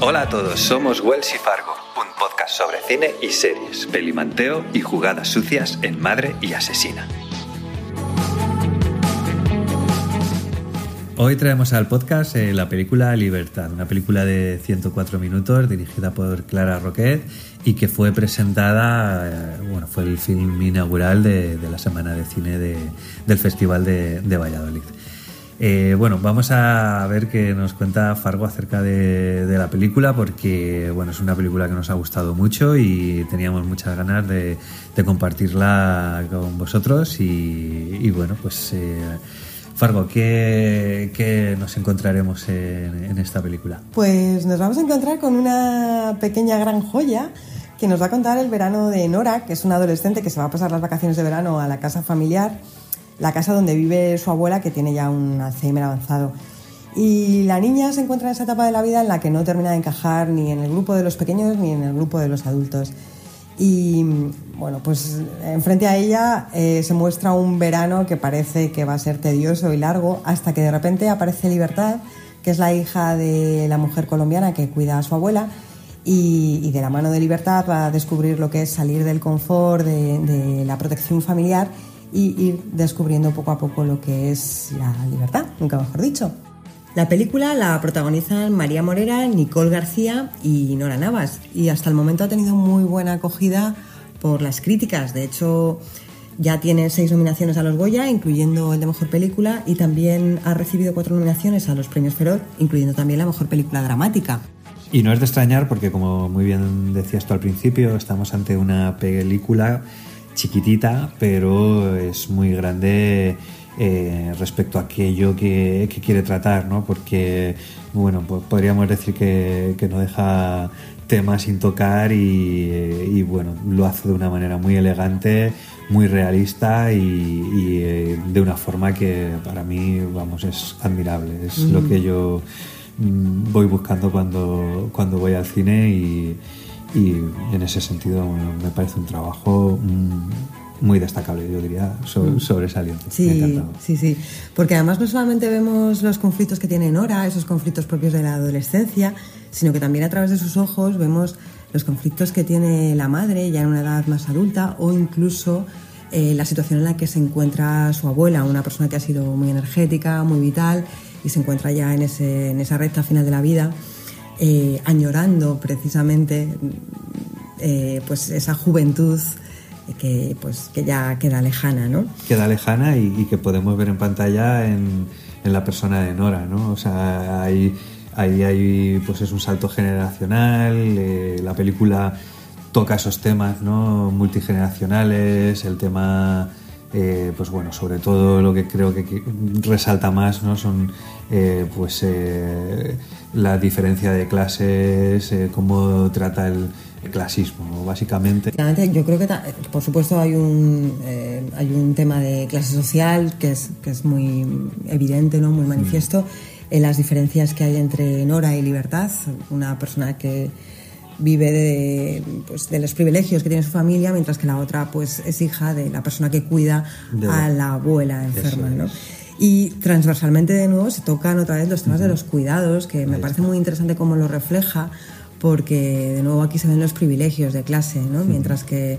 Hola a todos, somos Wells y Fargo, un podcast sobre cine y series, pelimanteo y jugadas sucias en Madre y Asesina. Hoy traemos al podcast eh, la película Libertad, una película de 104 minutos dirigida por Clara Roquet y que fue presentada, eh, bueno, fue el film inaugural de, la Semana de Cine del Festival de, Valladolid. Eh, bueno, vamos a ver qué nos cuenta Fargo acerca de, la película porque bueno, es una película que nos ha gustado mucho y teníamos muchas ganas de, compartirla con vosotros y, bueno, pues Fargo, ¿qué, nos encontraremos en, esta película? Pues nos vamos a encontrar con una pequeña gran joya que nos va a contar el verano de Nora, que es una adolescente que se va a pasar las vacaciones de verano a la casa familiar, la casa donde vive su abuela, que tiene ya un Alzheimer avanzado. Y la niña se encuentra en esa etapa de la vida en la que no termina de encajar ni en el grupo de los pequeños ni en el grupo de los adultos. Y bueno, pues enfrente a ella eh, se muestra un verano que parece que va a ser tedioso y largo, hasta que de repente aparece Libertad, que es la hija de la mujer colombiana que cuida a su abuela, y, de la mano de Libertad va a descubrir lo que es salir del confort, de, de la protección familiar y ir descubriendo poco a poco lo que es la libertad, nunca mejor dicho. La película la protagonizan María Morera, Nicole García y Nora Navas y hasta el momento ha tenido muy buena acogida por las críticas. De hecho, ya tiene seis nominaciones a los Goya, incluyendo el de Mejor Película, y también ha recibido cuatro nominaciones a los Premios Feroz, incluyendo también la Mejor Película Dramática. Y no es de extrañar porque, como muy bien decías tú al principio, estamos ante una película chiquitita, pero es muy grande eh, respecto a aquello que, quiere tratar, ¿no? Porque, bueno, pues podríamos decir que, no deja temas sin tocar y, bueno, lo hace de una manera muy elegante, muy realista y, eh, de una forma que para mí, vamos, es admirable. Es lo que yo mm, voy buscando cuando, cuando voy al cine y, en ese sentido me parece un trabajo mm, muy destacable, yo diría, mm. sobresaliente. Sí, sí, sí. Porque además no solamente vemos los conflictos que tiene Nora, esos conflictos propios de la adolescencia, sino que también a través de sus ojos vemos los conflictos que tiene la madre ya en una edad más adulta o incluso eh, la situación en la que se encuentra su abuela, una persona que ha sido muy energética, muy vital y se encuentra ya en, ese, en esa recta final de la vida, eh, añorando precisamente eh, pues esa juventud que, pues, que ya queda lejana, ¿no? Queda lejana y, que podemos ver en pantalla en, en, la persona de Nora, ¿no? O sea, ahí, ahí hay, pues es un salto generacional, eh, la película toca esos temas, ¿no? Multigeneracionales, el tema... Eh, pues bueno, sobre todo lo que creo que, resalta más ¿no? son eh, pues la diferencia de clases, cómo trata el, clasismo, básicamente. Yo creo que, por supuesto, hay un, eh, hay un tema de clase social que es, que es muy evidente, ¿no? muy mm. manifiesto, en las diferencias que hay entre Nora y Libertad, una persona que vive de, pues, de los privilegios que tiene su familia, mientras que la otra pues, es hija de la persona que cuida a la abuela enferma. ¿no? Y transversalmente, de nuevo, se tocan otra vez los temas de los cuidados, que me parece muy interesante cómo lo refleja porque de nuevo aquí se ven los privilegios de clase, ¿no? mientras que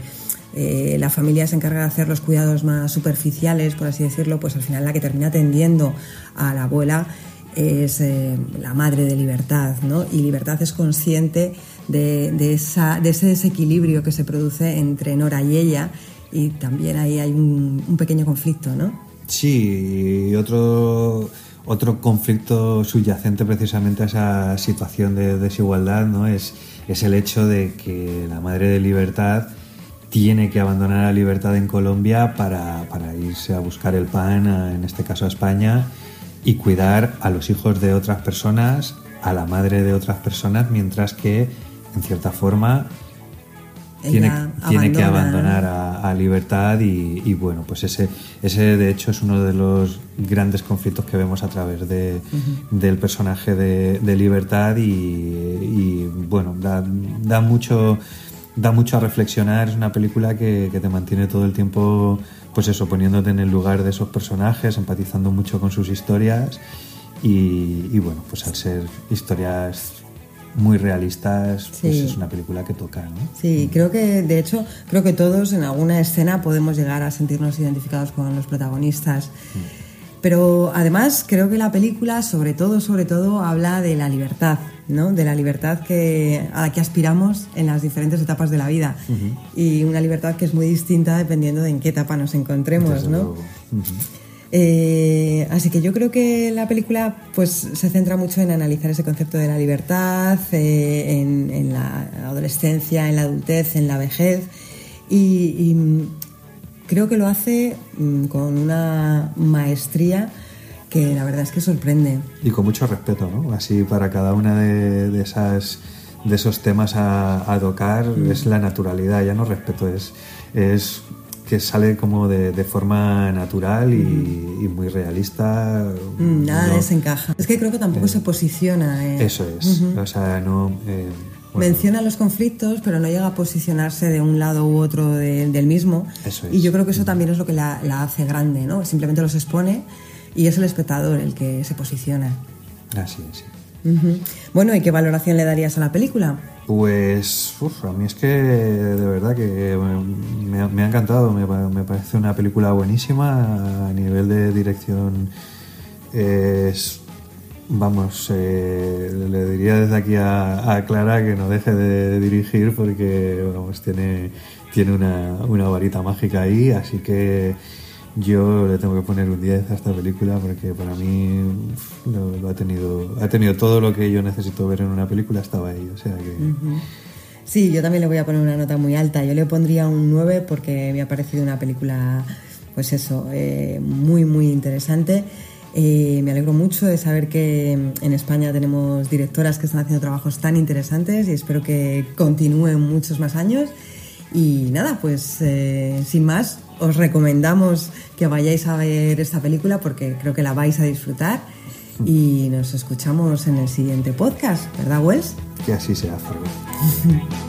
eh, la familia se encarga de hacer los cuidados más superficiales, por así decirlo, pues al final la que termina atendiendo a la abuela es eh, la madre de libertad, ¿no? Y libertad es consciente de, esa, de ese desequilibrio que se produce entre Nora y ella y también ahí hay un, pequeño conflicto, ¿no? Sí, y otro otro conflicto subyacente precisamente a esa situación de desigualdad ¿no? es, es el hecho de que la madre de libertad tiene que abandonar la libertad en Colombia para, para, irse a buscar el pan, en este caso a España, y cuidar a los hijos de otras personas, a la madre de otras personas, mientras que, en cierta forma, tiene, tiene, que abandonar a, Libertad y, bueno, pues ese, ese de hecho es uno de los grandes conflictos que vemos a través de, del personaje de, Libertad y, bueno, da, da, mucho da mucho a reflexionar, es una película que, que, te mantiene todo el tiempo pues eso, poniéndote en el lugar de esos personajes, empatizando mucho con sus historias y, y bueno, pues al ser historias muy realistas, pues es una película que toca, ¿no? Sí, creo que, de hecho, creo que todos en alguna escena podemos llegar a sentirnos identificados con los protagonistas. Mm. Pero además creo que la película, sobre todo, sobre todo, habla de la libertad, ¿no? De la libertad que, a la que aspiramos en las diferentes etapas de la vida. Y una libertad que es muy distinta dependiendo de en qué etapa nos encontremos, ¿no? Eh, así que yo creo que la película pues se centra mucho en analizar ese concepto de la libertad, eh, en, la adolescencia, en la adultez, en la vejez y creo que lo hace mm, con una maestría que la verdad es que sorprende. Y con mucho respeto, ¿no? Así para cada una de, esas de esos temas a, tocar mm. es la naturalidad, ya no respeto, es, es que sale como de, forma natural y, mm. muy realista. nada desencaja. Es que creo que tampoco eh, se posiciona. Eso es. O sea, no. Eh, Menciona los conflictos, pero no llega a posicionarse de un lado u otro del mismo. Y yo creo que eso también es lo que la, hace grande, ¿no? Simplemente los expone y es el espectador el que se posiciona. Así es. Bueno, ¿y qué valoración le darías a la película? Pues a mí es que de verdad que me, ha encantado, me, parece una película buenísima a nivel de dirección. Es Vamos, eh, le diría desde aquí a, Clara que no deje de dirigir porque vamos, tiene, tiene una, varita mágica ahí, así que yo le tengo que poner un 10 a esta película porque para mí lo, ha tenido ha tenido todo lo que yo necesito ver en una película estaba ahí, o sea Sí, yo también le voy a poner una nota muy alta. Yo le pondría un 9 porque me ha parecido una película, pues eso, eh, muy, muy interesante. Eh, me alegro mucho de saber que en España tenemos directoras que están haciendo trabajos tan interesantes y espero que continúen muchos más años. Y nada, pues eh, sin más, os recomendamos que vayáis a ver esta película porque creo que la vais a disfrutar. Y nos escuchamos en el siguiente podcast, ¿verdad, Wells? Que así sea, Ferber.